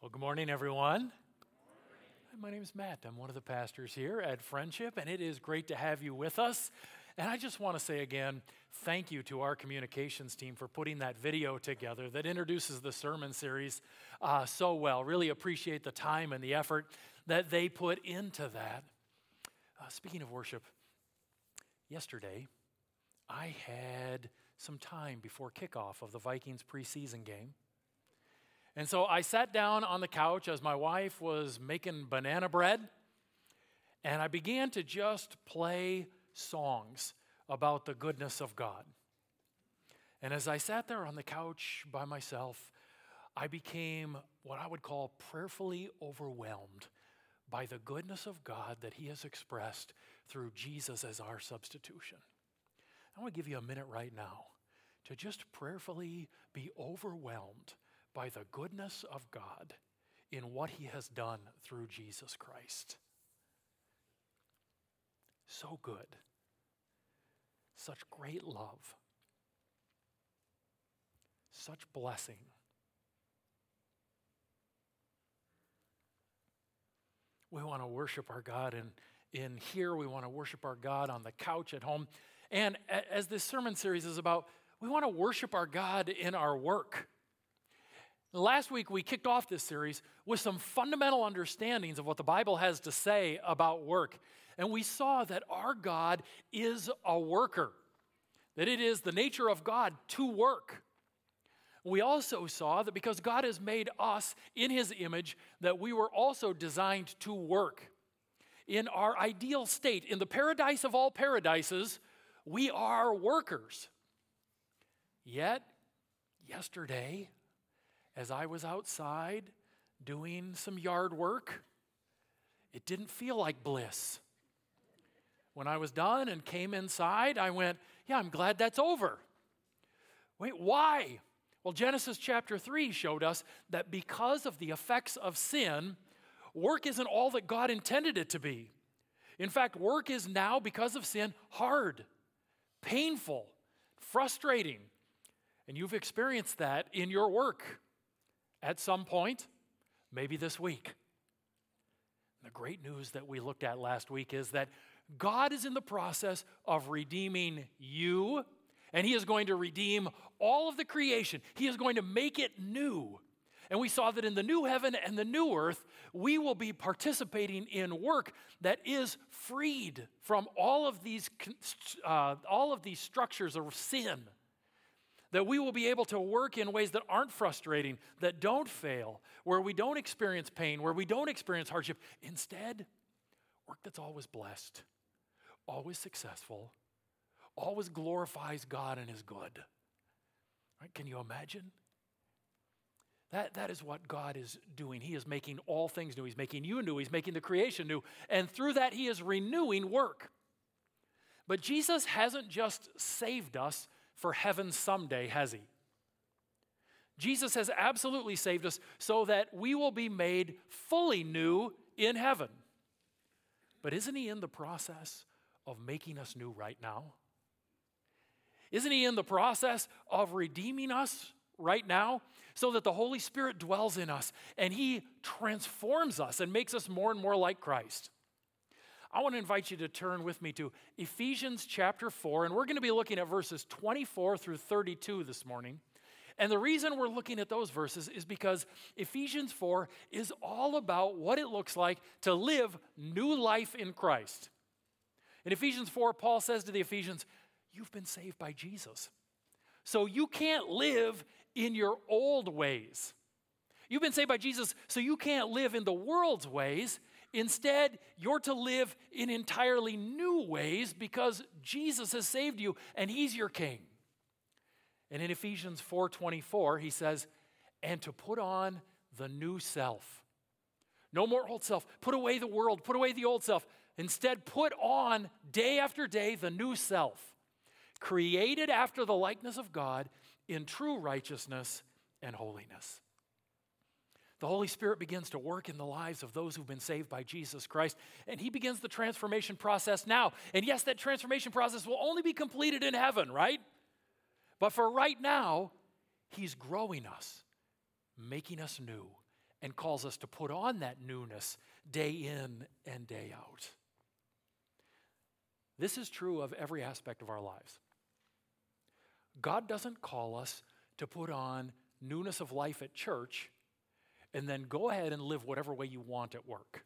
Well, good morning, everyone. My name is Matt. I'm one of the pastors here at Friendship, and it is great to have you with us. And I just want to say again, thank you to our communications team for putting that video together that introduces the sermon series uh, so well. Really appreciate the time and the effort that they put into that. Uh, speaking of worship, yesterday I had some time before kickoff of the Vikings preseason game. And so I sat down on the couch as my wife was making banana bread, and I began to just play songs about the goodness of God. And as I sat there on the couch by myself, I became what I would call prayerfully overwhelmed by the goodness of God that He has expressed through Jesus as our substitution. I want to give you a minute right now to just prayerfully be overwhelmed by the goodness of God in what He has done through Jesus Christ. So good. Such great love. Such blessing. We want to worship our God, and in here we want to worship our God on the couch at home. And as this sermon series is about, we want to worship our God in our work. Last week, we kicked off this series with some fundamental understandings of what the Bible has to say about work. And we saw that our God is a worker, that it is the nature of God to work. We also saw that because God has made us in his image, that we were also designed to work. In our ideal state, in the paradise of all paradises, we are workers. Yet, yesterday, as I was outside doing some yard work, it didn't feel like bliss. When I was done and came inside, I went, Yeah, I'm glad that's over. Wait, why? Well, Genesis chapter 3 showed us that because of the effects of sin, work isn't all that God intended it to be. In fact, work is now, because of sin, hard, painful, frustrating. And you've experienced that in your work at some point, maybe this week. The great news that we looked at last week is that God is in the process of redeeming you, and He is going to redeem all of the creation. He is going to make it new. And we saw that in the new heaven and the new earth, we will be participating in work that is freed from all of these, uh, all of these structures of sin that we will be able to work in ways that aren't frustrating, that don't fail, where we don't experience pain, where we don't experience hardship. Instead, work that's always blessed, always successful, always glorifies God and is good. Right? Can you imagine? That, that is what God is doing. He is making all things new. He's making you new. He's making the creation new. And through that, He is renewing work. But Jesus hasn't just saved us for heaven someday, has he? Jesus has absolutely saved us so that we will be made fully new in heaven. But isn't he in the process of making us new right now? Isn't he in the process of redeeming us right now so that the Holy Spirit dwells in us and he transforms us and makes us more and more like Christ? I want to invite you to turn with me to Ephesians chapter 4, and we're going to be looking at verses 24 through 32 this morning. And the reason we're looking at those verses is because Ephesians 4 is all about what it looks like to live new life in Christ. In Ephesians 4, Paul says to the Ephesians, You've been saved by Jesus. So you can't live in your old ways. You've been saved by Jesus, so you can't live in the world's ways. Instead, you're to live in entirely new ways because Jesus has saved you and he's your king. And in Ephesians 4:24, he says, "And to put on the new self." No more old self. Put away the world, put away the old self. Instead, put on day after day the new self, created after the likeness of God in true righteousness and holiness the Holy Spirit begins to work in the lives of those who've been saved by Jesus Christ, and He begins the transformation process now. And yes, that transformation process will only be completed in heaven, right? But for right now, He's growing us, making us new, and calls us to put on that newness day in and day out. This is true of every aspect of our lives. God doesn't call us to put on newness of life at church and then go ahead and live whatever way you want at work.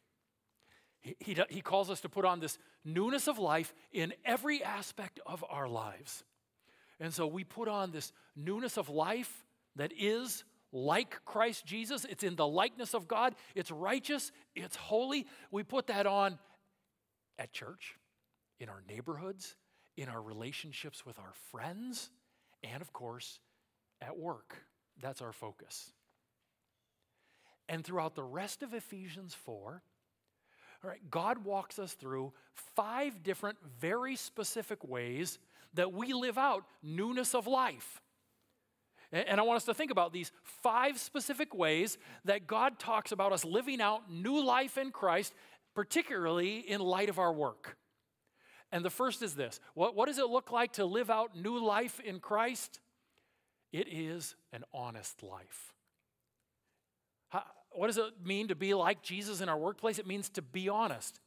He, he, he calls us to put on this newness of life in every aspect of our lives. And so we put on this newness of life that is like Christ Jesus. It's in the likeness of God. It's righteous. It's holy. We put that on at church, in our neighborhoods, in our relationships with our friends, and of course, at work. That's our focus. And throughout the rest of Ephesians 4, all right, God walks us through five different, very specific ways that we live out newness of life. And I want us to think about these five specific ways that God talks about us living out new life in Christ, particularly in light of our work. And the first is this what, what does it look like to live out new life in Christ? It is an honest life. What does it mean to be like Jesus in our workplace? It means to be honest.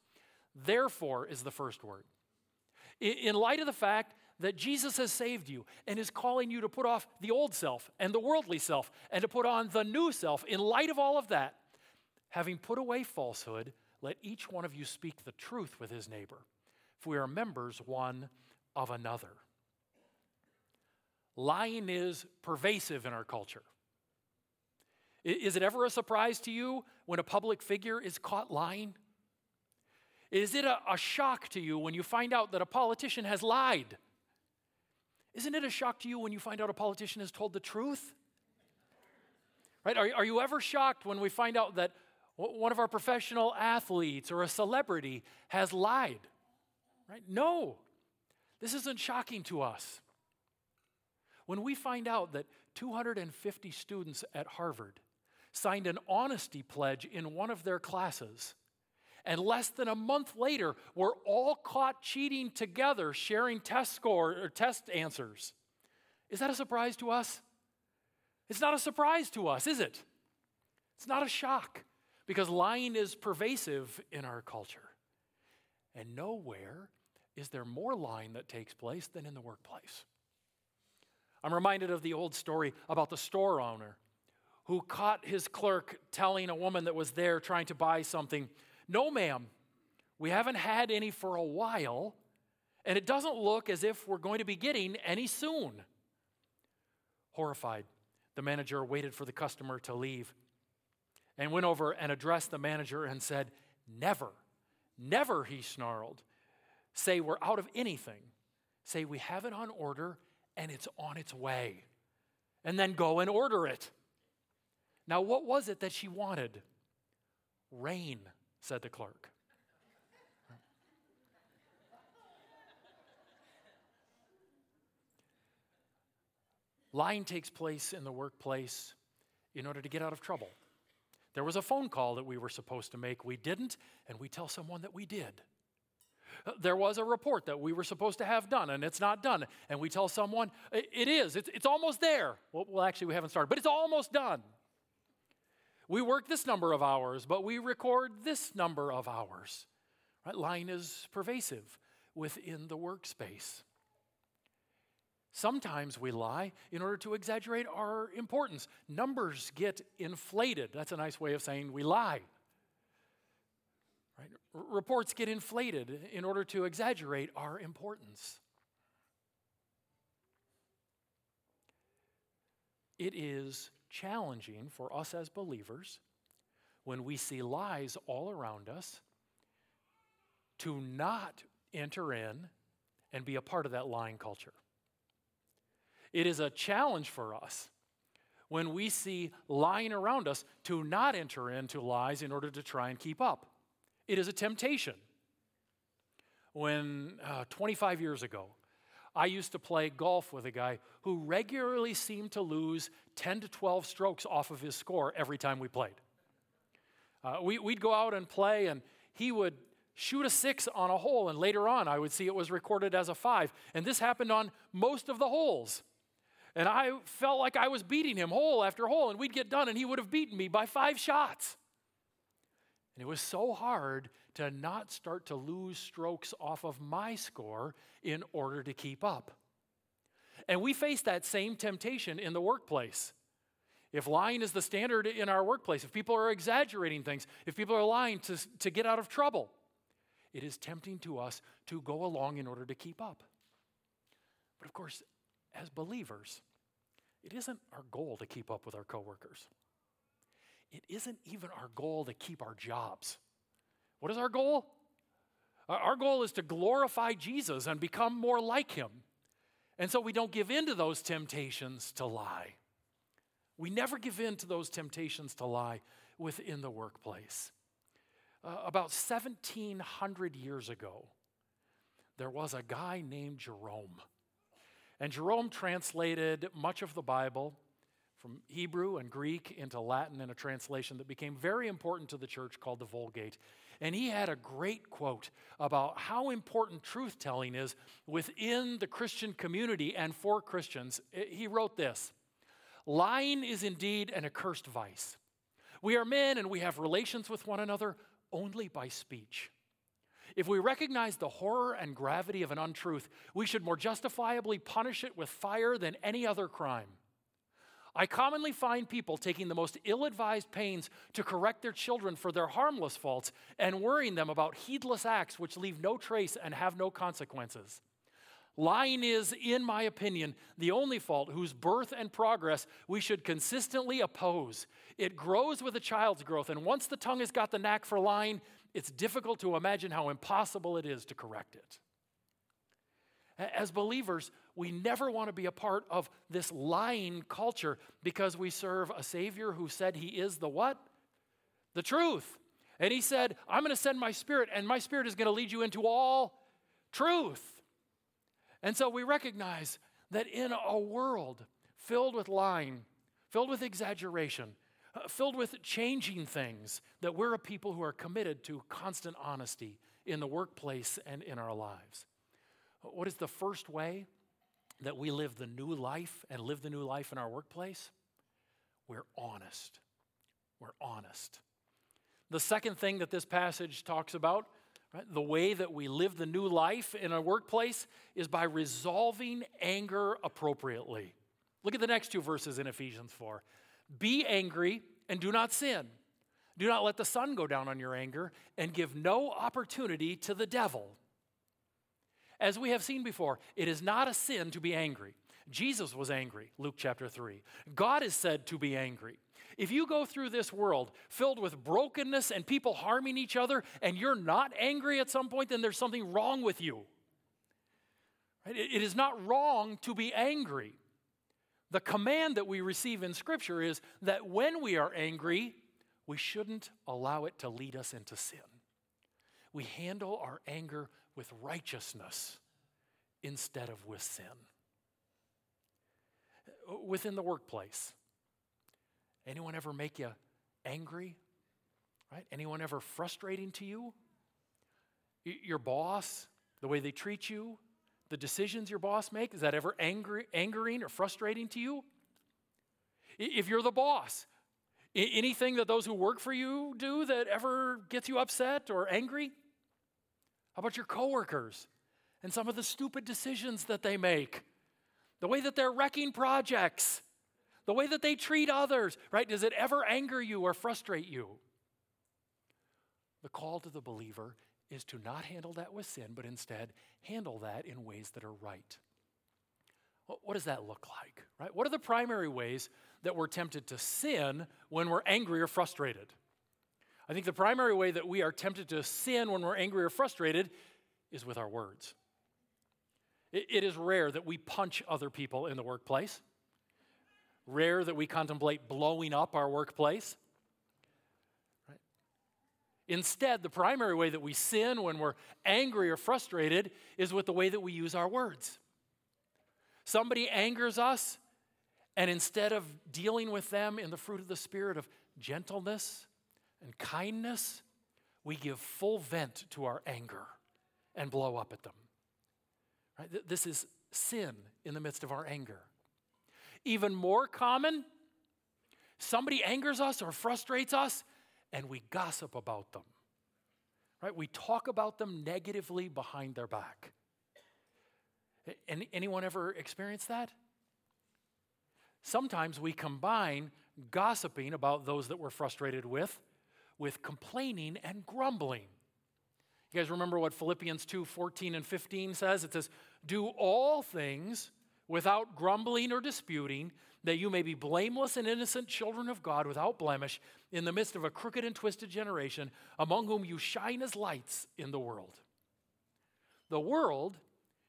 Therefore, is the first word. In light of the fact that Jesus has saved you and is calling you to put off the old self and the worldly self and to put on the new self, in light of all of that, having put away falsehood, let each one of you speak the truth with his neighbor, for we are members one of another. Lying is pervasive in our culture. Is it ever a surprise to you when a public figure is caught lying? Is it a, a, shock to you when you find out that a politician has lied? Isn't it a shock to you when you find out a politician has told the truth? Right? Are, are you ever shocked when we find out that one of our professional athletes or a celebrity has lied? Right? No. This isn't shocking to us. When we find out that 250 students at Harvard signed an honesty pledge in one of their classes, and less than a month later were all caught cheating together, sharing test score or test answers. Is that a surprise to us? It's not a surprise to us, is it? It's not a shock because lying is pervasive in our culture. And nowhere is there more lying that takes place than in the workplace. I'm reminded of the old story about the store owner who caught his clerk telling a woman that was there trying to buy something, No, ma'am, we haven't had any for a while, and it doesn't look as if we're going to be getting any soon. Horrified, the manager waited for the customer to leave and went over and addressed the manager and said, Never, never, he snarled, say we're out of anything. Say we have it on order and it's on its way. And then go and order it. Now, what was it that she wanted? Rain, said the clerk. Lying takes place in the workplace in order to get out of trouble. There was a phone call that we were supposed to make, we didn't, and we tell someone that we did. There was a report that we were supposed to have done, and it's not done, and we tell someone it is, it's, it's almost there. Well, well, actually, we haven't started, but it's almost done. We work this number of hours, but we record this number of hours. Right? Lying is pervasive within the workspace. Sometimes we lie in order to exaggerate our importance. Numbers get inflated. That's a nice way of saying we lie. Right? R- reports get inflated in order to exaggerate our importance. It is challenging for us as believers when we see lies all around us to not enter in and be a part of that lying culture. It is a challenge for us when we see lying around us to not enter into lies in order to try and keep up. It is a temptation. When uh, 25 years ago, I used to play golf with a guy who regularly seemed to lose 10 to 12 strokes off of his score every time we played. Uh, we, would go out and play, and he would shoot a six on a hole, and later on I would see it was recorded as a five. And this happened on most of the holes. And I felt like I was beating him hole after hole, and we'd get done, and he would have beaten me by five shots. And it was so hard to not start to lose strokes off of my score in order to keep up. And we face that same temptation in the workplace. If lying is the standard in our workplace, if people are exaggerating things, if people are lying to, to get out of trouble, it is tempting to us to go along in order to keep up. But of course, as believers, it isn't our goal to keep up with our coworkers. It isn't even our goal to keep our jobs. What is our goal? Our goal is to glorify Jesus and become more like him. And so we don't give in to those temptations to lie. We never give in to those temptations to lie within the workplace. Uh, about 1700 years ago, there was a guy named Jerome. And Jerome translated much of the Bible from Hebrew and Greek into Latin in a translation that became very important to the church called the Vulgate. And he had a great quote about how important truth telling is within the Christian community and for Christians. He wrote this Lying is indeed an accursed vice. We are men and we have relations with one another only by speech. If we recognize the horror and gravity of an untruth, we should more justifiably punish it with fire than any other crime. I commonly find people taking the most ill advised pains to correct their children for their harmless faults and worrying them about heedless acts which leave no trace and have no consequences. Lying is, in my opinion, the only fault whose birth and progress we should consistently oppose. It grows with a child's growth, and once the tongue has got the knack for lying, it's difficult to imagine how impossible it is to correct it. As believers, we never want to be a part of this lying culture because we serve a Savior who said He is the what? The truth. And He said, I'm going to send my Spirit, and my Spirit is going to lead you into all truth. And so we recognize that in a world filled with lying, filled with exaggeration, uh, filled with changing things, that we're a people who are committed to constant honesty in the workplace and in our lives. What is the first way that we live the new life and live the new life in our workplace? We're honest. We're honest. The second thing that this passage talks about, right, the way that we live the new life in our workplace, is by resolving anger appropriately. Look at the next two verses in Ephesians 4. Be angry and do not sin. Do not let the sun go down on your anger and give no opportunity to the devil. As we have seen before, it is not a sin to be angry. Jesus was angry, Luke chapter 3. God is said to be angry. If you go through this world filled with brokenness and people harming each other and you're not angry at some point, then there's something wrong with you. It is not wrong to be angry. The command that we receive in Scripture is that when we are angry, we shouldn't allow it to lead us into sin. We handle our anger with righteousness instead of with sin. Within the workplace, anyone ever make you angry? Right? Anyone ever frustrating to you? Your boss, the way they treat you, the decisions your boss make, is that ever angry, angering or frustrating to you? If you're the boss, anything that those who work for you do that ever gets you upset or angry? How about your coworkers and some of the stupid decisions that they make? The way that they're wrecking projects, the way that they treat others, right? Does it ever anger you or frustrate you? The call to the believer is to not handle that with sin, but instead handle that in ways that are right. What does that look like, right? What are the primary ways that we're tempted to sin when we're angry or frustrated? I think the primary way that we are tempted to sin when we're angry or frustrated is with our words. it is rare that we punch other people in the workplace, rare that we contemplate blowing up our workplace. Right? Instead, the primary way that we sin when we're angry or frustrated is with the way that we use our words. Somebody angers us, and instead of dealing with them in the fruit of the Spirit of gentleness and kindness, we give full vent to our anger and blow up at them. Right? This is sin in the midst of our anger. Even more common, somebody angers us or frustrates us, and we gossip about them. Right? We talk about them negatively behind their back. Any, anyone ever experienced that? Sometimes we combine gossiping about those that we're frustrated with with complaining and grumbling. You guys remember what Philippians 2 14 and 15 says? It says, Do all things without grumbling or disputing, that you may be blameless and innocent children of God without blemish in the midst of a crooked and twisted generation, among whom you shine as lights in the world. The world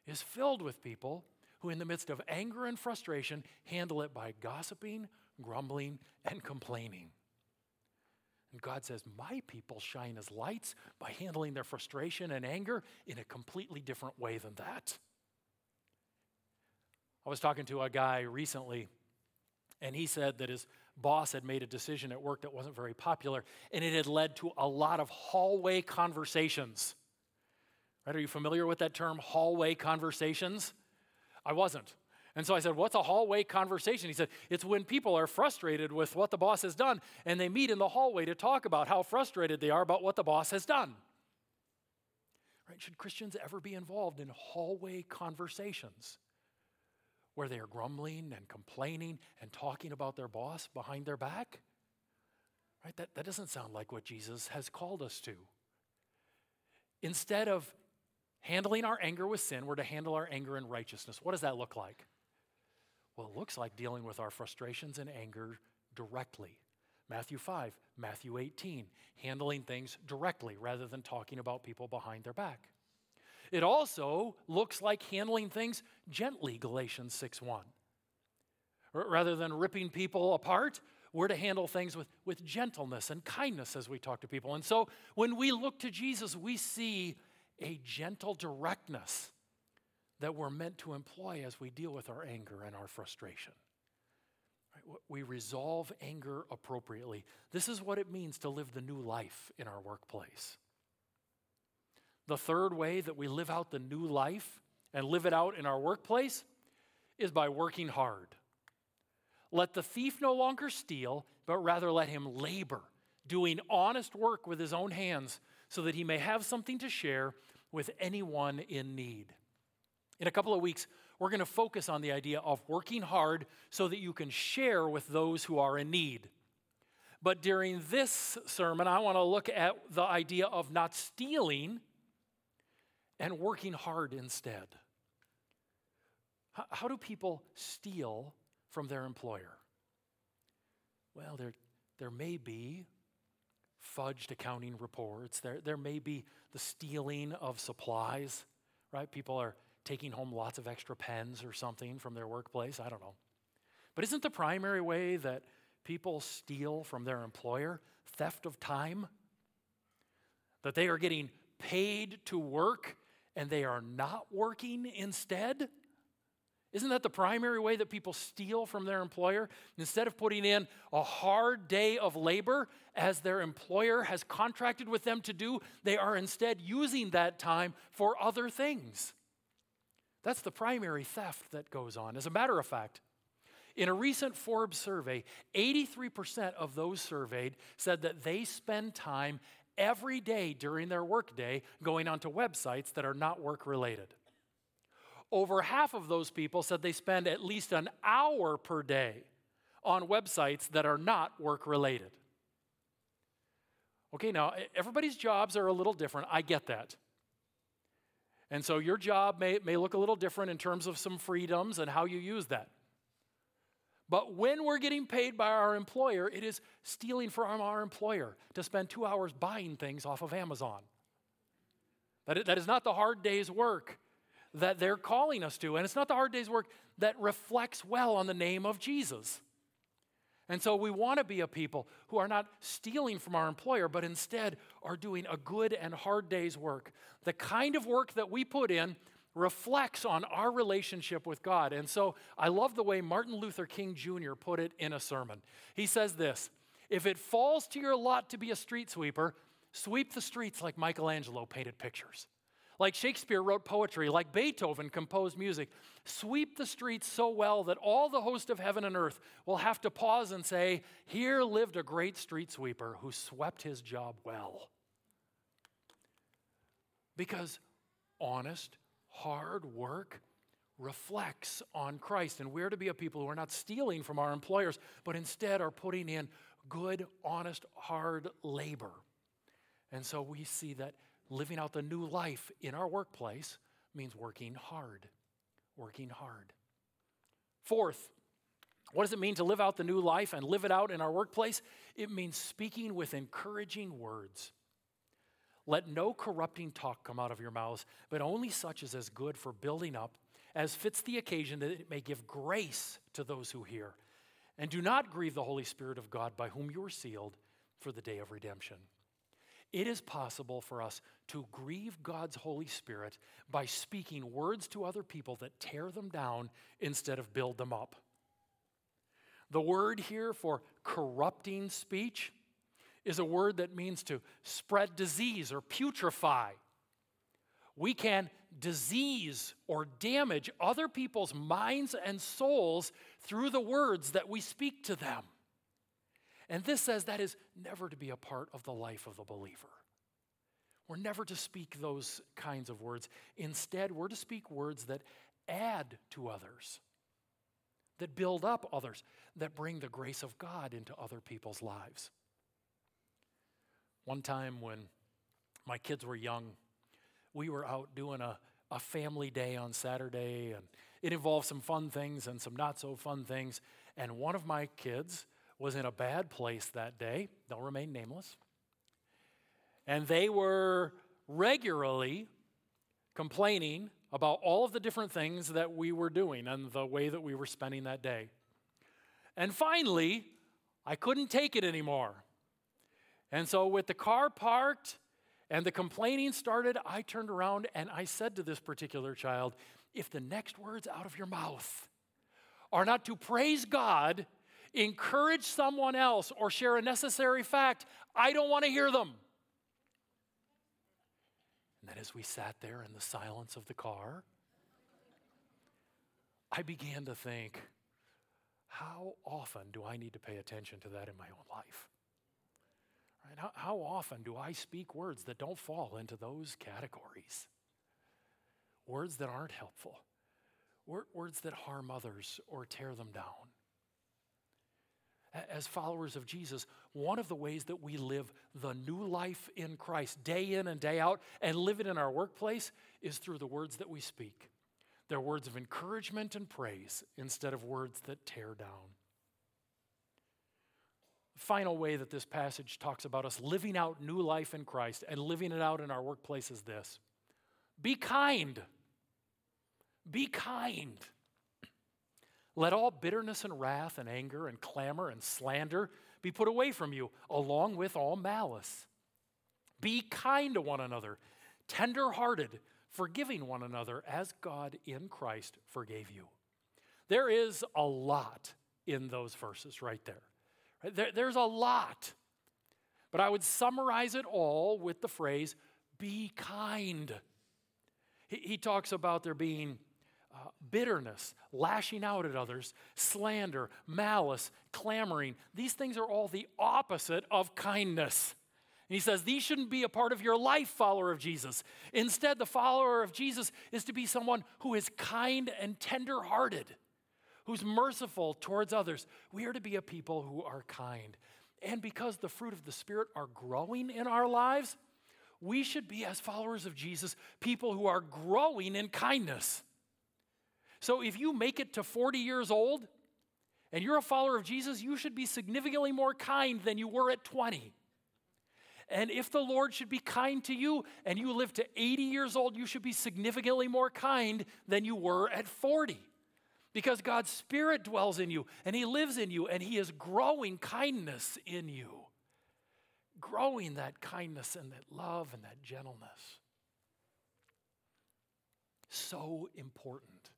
is filled with people who, in the midst of anger and frustration, handle it by gossiping, grumbling, and complaining. God says, My people shine as lights by handling their frustration and anger in a completely different way than that. I was talking to a guy recently, and he said that his boss had made a decision at work that wasn't very popular, and it had led to a lot of hallway conversations. Right? Are you familiar with that term, hallway conversations? I wasn't. And so I said, What's a hallway conversation? He said, It's when people are frustrated with what the boss has done and they meet in the hallway to talk about how frustrated they are about what the boss has done. Right? Should Christians ever be involved in hallway conversations where they are grumbling and complaining and talking about their boss behind their back? Right? That, that doesn't sound like what Jesus has called us to. Instead of handling our anger with sin, we're to handle our anger in righteousness. What does that look like? Well, it looks like dealing with our frustrations and anger directly. Matthew 5, Matthew 18, handling things directly rather than talking about people behind their back. It also looks like handling things gently, Galatians 6 1. rather than ripping people apart, we're to handle things with, with gentleness and kindness as we talk to people. And so when we look to Jesus, we see a gentle directness that we're meant to employ as we deal with our anger and our frustration. We resolve anger appropriately. This is what it means to live the new life in our workplace. The third way that we live out the new life and live it out in our workplace is by working hard. Let the thief no longer steal, but rather let him labor, doing honest work with his own hands, so that he may have something to share with anyone in need. In a couple of weeks, we're going to focus on the idea of working hard so that you can share with those who are in need. But during this sermon, I want to look at the idea of not stealing and working hard instead. How, do people steal from their employer? Well, there, there may be fudged accounting reports, there, there may be the stealing of supplies, right? People are taking home lots of extra pens or something from their workplace. I don't know. But isn't the primary way that people steal from their employer theft of time? That they are getting paid to work and they are not working instead? Isn't that the primary way that people steal from their employer? Instead of putting in a hard day of labor as their employer has contracted with them to do, they are instead using that time for other things. That's the primary theft that goes on. As a matter of fact, in a recent Forbes survey, 83% of those surveyed said that they spend time every day during their workday going onto websites that are not work related. Over half of those people said they spend at least an hour per day on websites that are not work related. Okay, now everybody's jobs are a little different. I get that. And so your job may, may look a little different in terms of some freedoms and how you use that. But when we're getting paid by our employer, it is stealing from our employer to spend two hours buying things off of Amazon. That, that is not the hard day's work that they're calling us to. And it's not the hard day's work that reflects well on the name of Jesus. And so we want to be a people who are not stealing from our employer, but instead are doing a good and hard day's work. The kind of work that we put in reflects on our relationship with God. And so I love the way Martin Luther King Jr. put it in a sermon. He says this If it falls to your lot to be a street sweeper, sweep the streets like Michelangelo painted pictures. Like Shakespeare wrote poetry, like Beethoven composed music. Sweep the streets so well that all the host of heaven and earth will have to pause and say, Here lived a great street sweeper who swept his job well. Because honest, hard work reflects on Christ. And we're to be a people who are not stealing from our employers, but instead are putting in good, honest, hard labor. And so we see that living out the new life in our workplace means working hard. Working hard. Fourth, what does it mean to live out the new life and live it out in our workplace? It means speaking with encouraging words. Let no corrupting talk come out of your mouths, but only such as is good for building up, as fits the occasion, that it may give grace to those who hear. And do not grieve the Holy Spirit of God, by whom you are sealed for the day of redemption. It is possible for us to grieve God's Holy Spirit by speaking words to other people that tear them down instead of build them up. The word here for corrupting speech is a word that means to spread disease or putrefy. We can disease or damage other people's minds and souls through the words that we speak to them. And this says that is never to be a part of the life of the believer. We're never to speak those kinds of words. Instead, we're to speak words that add to others, that build up others, that bring the grace of God into other people's lives. One time when my kids were young, we were out doing a, a family day on Saturday, and it involved some fun things and some not so fun things. And one of my kids was in a bad place that day. They'll remain nameless. And they were regularly complaining about all of the different things that we were doing and the way that we were spending that day. And finally, I couldn't take it anymore. And so, with the car parked and the complaining started, I turned around and I said to this particular child, If the next words out of your mouth are not to praise God encourage someone else, or share a necessary fact, I don't want to hear them. And then as we sat there in the silence of the car, I began to think, how often do I need to pay attention to that in my own life? Right? How, how often do I speak words that don't fall into those categories? Words that aren't helpful, words that harm others or tear them down as followers of Jesus, one of the ways that we live the new life in Christ day in and day out and live it in our workplace is through the words that we speak. They're words of encouragement and praise instead of words that tear down. Final way that this passage talks about us living out new life in Christ and living it out in our workplace is this be kind. Be kind. Let all bitterness and wrath and anger and clamor and slander be put away from you, along with all malice. Be kind to one another, tender hearted, forgiving one another as God in Christ forgave you. There is a lot in those verses right there. there there's a lot. But I would summarize it all with the phrase be kind. He, he talks about there being uh, bitterness, lashing out at others, slander, malice, clamoring. These things are all the opposite of kindness. And he says these shouldn't be a part of your life, follower of Jesus. Instead, the follower of Jesus is to be someone who is kind and tender hearted, who's merciful towards others. We are to be a people who are kind. And because the fruit of the Spirit are growing in our lives, we should be, as followers of Jesus, people who are growing in kindness. So if you make it to 40 years old and you're a follower of Jesus, you should be significantly more kind than you were at 20. And if the Lord should be kind to you and you live to 80 years old, you should be significantly more kind than you were at 40. Because God's Spirit dwells in you and He lives in you and He is growing kindness in you. Growing that kindness and that love and that gentleness. So important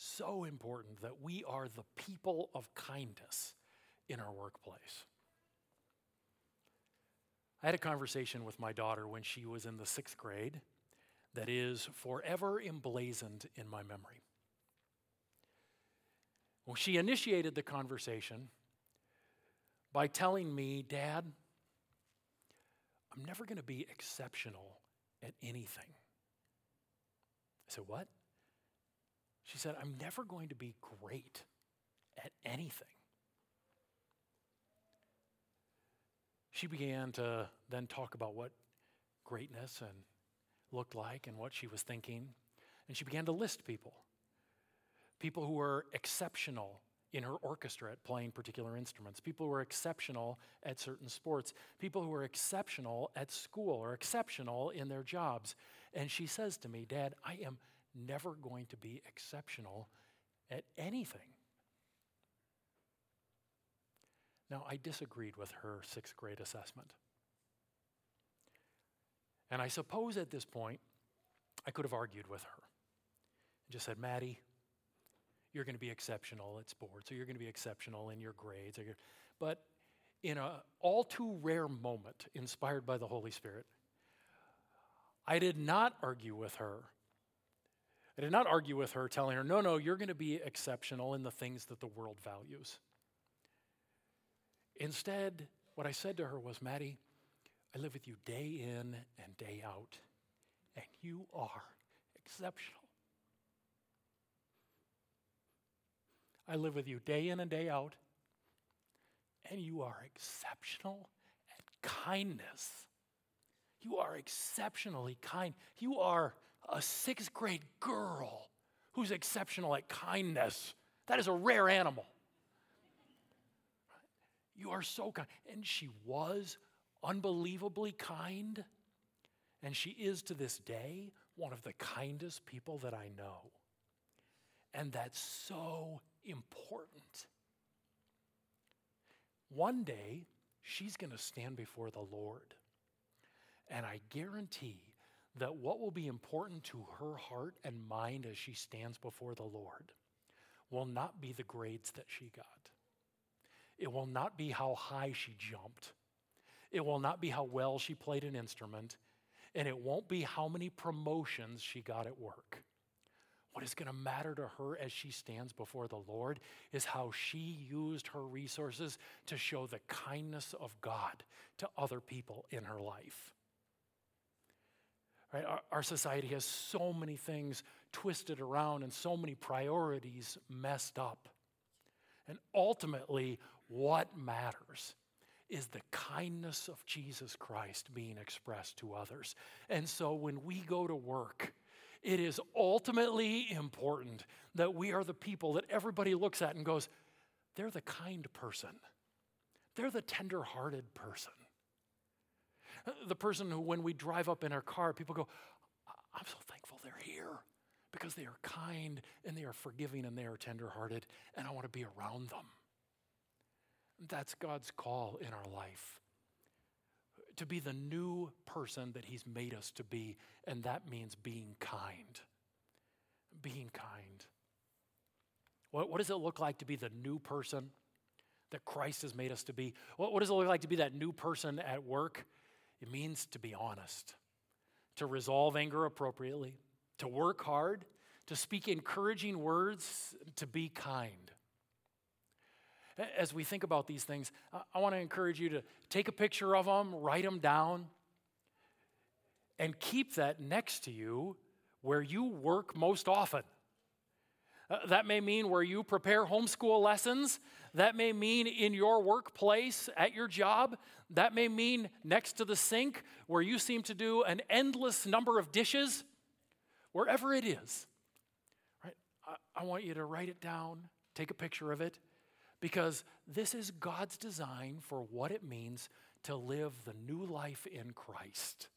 so important that we are the people of kindness in our workplace. I had a conversation with my daughter when she was in the sixth grade that is forever emblazoned in my memory. Well, she initiated the conversation by telling me, Dad, I'm never going to be exceptional at anything. I said, What? She said, I'm never going to be great at anything. She began to then talk about what greatness and looked like and what she was thinking. And she began to list people people who were exceptional in her orchestra at playing particular instruments, people who were exceptional at certain sports, people who were exceptional at school or exceptional in their jobs. And she says to me, Dad, I am never going to be exceptional at anything. Now, I disagreed with her sixth grade assessment. And I suppose at this point, I could have argued with her and just said, Maddie, you're going to be exceptional at sports, or you're going to be exceptional in your grades. but in an all too rare moment, inspired by the Holy Spirit, I did not argue with her. I did not argue with her, telling her, no, no, you're going to be exceptional in the things that the world values. Instead, what I said to her was, Maddie, I live with you day in and day out, and you are exceptional. I live with you day in and day out, and you are exceptional at kindness. You are exceptionally kind. You are a sixth grade girl who's exceptional at kindness. That is a rare animal. You are so kind. And she was unbelievably kind. And she is to this day one of the kindest people that I know. And that's so important. One day, she's going to stand before the Lord. And I guarantee that what will be important to her heart and mind as she stands before the Lord will not be the grades that she got. It will not be how high she jumped. It will not be how well she played an instrument. And it won't be how many promotions she got at work. What is going to matter to her as she stands before the Lord is how she used her resources to show the kindness of God to other people in her life. Right? Our, our society has so many things twisted around and so many priorities messed up. And ultimately, what matters is the kindness of Jesus Christ being expressed to others. And so when we go to work, it is ultimately important that we are the people that everybody looks at and goes, they're the kind person. They're the tender hearted person. The person who, when we drive up in our car, people go, I'm so thankful they're here because they are kind and they are forgiving and they are tenderhearted, and I want to be around them. That's God's call in our life to be the new person that He's made us to be, and that means being kind. Being kind. What, what does it look like to be the new person that Christ has made us to be? What, what does it look like to be that new person at work? It means to be honest, to resolve anger appropriately, to work hard, to speak encouraging words, to be kind. As we think about these things, I want to encourage you to take a picture of them, write them down, and keep that next to you where you work most often. Uh, that may mean where you prepare homeschool lessons. That may mean in your workplace, at your job. That may mean next to the sink where you seem to do an endless number of dishes. Wherever it is, right? I, I want you to write it down, take a picture of it, because this is God's design for what it means to live the new life in Christ.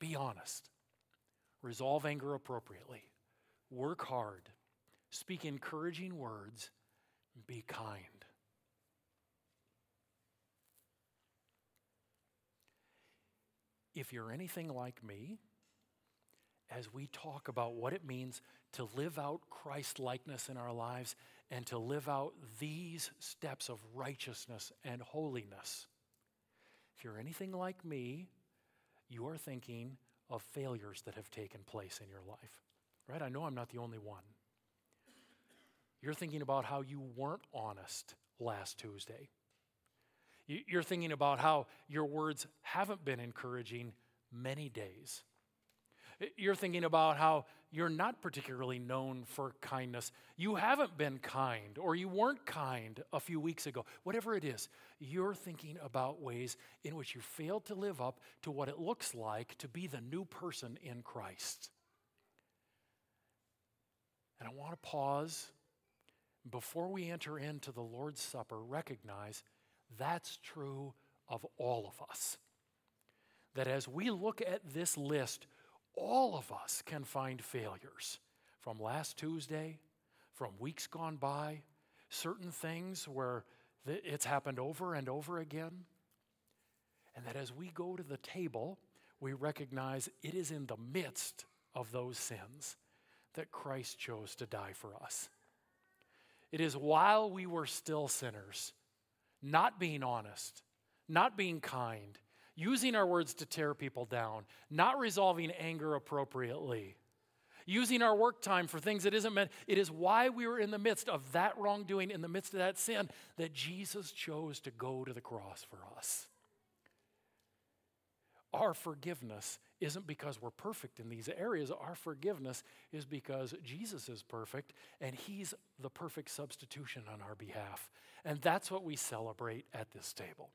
Be honest, resolve anger appropriately, work hard, speak encouraging words, be kind. If you're anything like me, as we talk about what it means to live out Christ likeness in our lives and to live out these steps of righteousness and holiness. If you're anything like me, you are thinking, of failures that have taken place in your life, right? I know I'm not the only one. You're thinking about how you weren't honest last Tuesday. You're thinking about how your words haven't been encouraging many days. You're thinking about how you're not particularly known for kindness. You haven't been kind, or you weren't kind a few weeks ago. Whatever it is, you're thinking about ways in which you failed to live up to what it looks like to be the new person in Christ. And I want to pause before we enter into the Lord's Supper, recognize that's true of all of us. That as we look at this list, all of us can find failures from last Tuesday, from weeks gone by, certain things where it's happened over and over again. And that as we go to the table, we recognize it is in the midst of those sins that Christ chose to die for us. It is while we were still sinners, not being honest, not being kind, using our words to tear people down, not resolving anger appropriately, using our work time for things that isn't meant. It is why we were in the midst of that wrongdoing, in the midst of that sin, that Jesus chose to go to the cross for us. Our forgiveness isn't because we're perfect in these areas. Our forgiveness is because Jesus is perfect and He's the perfect substitution on our behalf. And that's what we celebrate at this table.